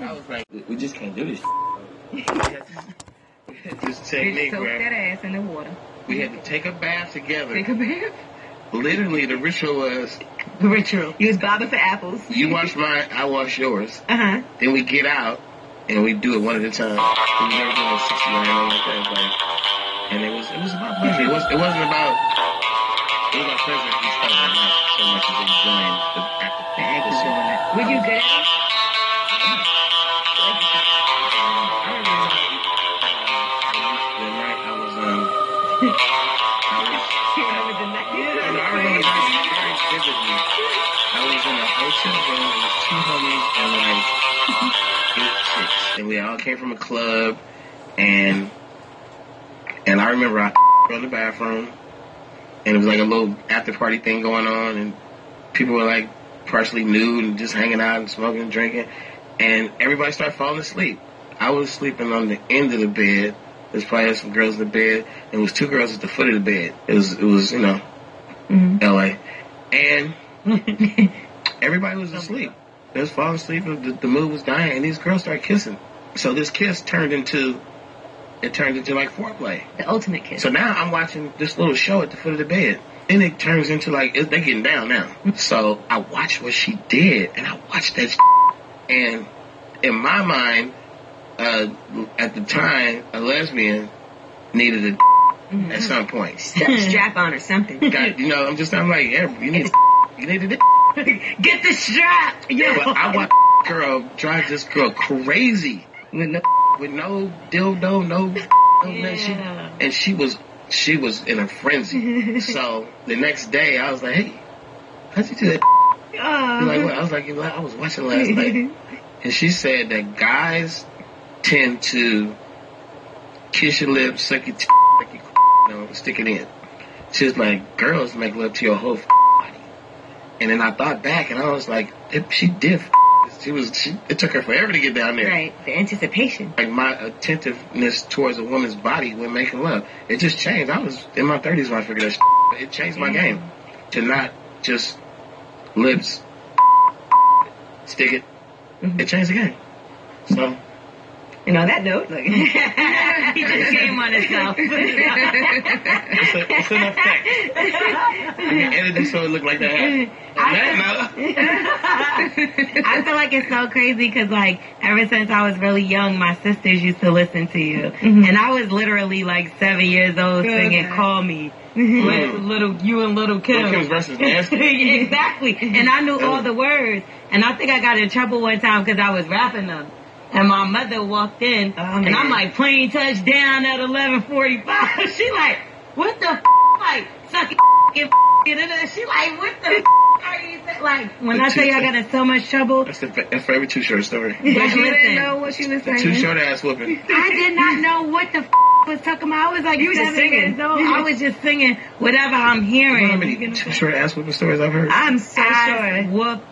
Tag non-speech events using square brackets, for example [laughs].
I was like, we just can't do this. this Bitch technique soak that ass in the water. we had to take a bath together. Take a bath. Literally, the ritual was The Ritual. You was bobbing for apples. you wash mine, I wash yours. Uh huh. Then we get out and we do it one at a time. We never did a 69 or like that. Like, and it was it was about pleasure. It was it wasn't about it was about pleasure other, not so much as enjoying the of The act of doing it. Were you good at it? We all came from a club, and and I remember I [laughs] in the bathroom, and it was like a little after party thing going on, and people were like partially nude and just hanging out and smoking and drinking, and everybody started falling asleep. I was sleeping on the end of the bed. There's probably some girls in the bed. and It was two girls at the foot of the bed. It was it was you know Mhm. L.A. And [laughs] everybody was asleep. They was falling asleep. and The, the mood was dying, and these girls started kissing. So this kiss turned into it turned into like foreplay. The ultimate kiss. So now I'm watching this little show at the foot of the bed. Then it turns into like it, they getting down now. So I watched what she did, and I watched that. And in my mind, uh, at the time, a lesbian needed a Mhm. at some point. [laughs] Strap, strap on or something. [laughs] God, you know, I'm just I'm like, yeah, you need you need to. [laughs] Get the strap. Yeah. But I watched girl drive this girl crazy With no- with no dildo, no, no [laughs] nothing. She, and she was she was in a frenzy. [laughs] so the next day, I was like, hey, how'd you do that? Oh. Like, what? I was like, I was watching last night, [laughs] and she said that guys tend to kiss your lips, suck your, t- suck your you know, stick it in. She was like, girls make love to your whole body. And then I thought back, and I was like, she did. She was. She, it took her forever to get down there. Right. The anticipation. Like my attentiveness towards a woman's body when making love, it just changed. I was in my thirties when I figured that. Shit. It changed my game to not just lips, [laughs] stick it. Mhm. It changed the game. So And on that note, like, [laughs] he just came on himself. [laughs] it's, a, it's an effect. You can edit this so it look like that. happened. On that note, I feel like it's so crazy because, like, ever since I was really young, my sisters used to listen to you, mm-hmm. and I was literally like seven years old Good. singing "Call Me." Mm-hmm. With little you and little Kim. Lil' Kim's versus Nasty. [laughs] exactly, and I knew all the words, and I think I got in trouble one time because I was rapping them. And my mother walked in, Oh, and. I'm like, plane touchdown at 11:45. [laughs] she like, what the f-? like sucking and and she like, what the f- are you saying? Like when The I tell you I got in so much trouble. that's the that's for every Too Short story. [laughs] But But you didn't know what she was saying. Too Short ass whooping. [laughs] I did not know what the f- was talking about. I was like You just seven singing. years old. I was just singing whatever I'm You know how hearing. many Too Short ass whooping stories I've heard? I'm so Ass sure. Whooped.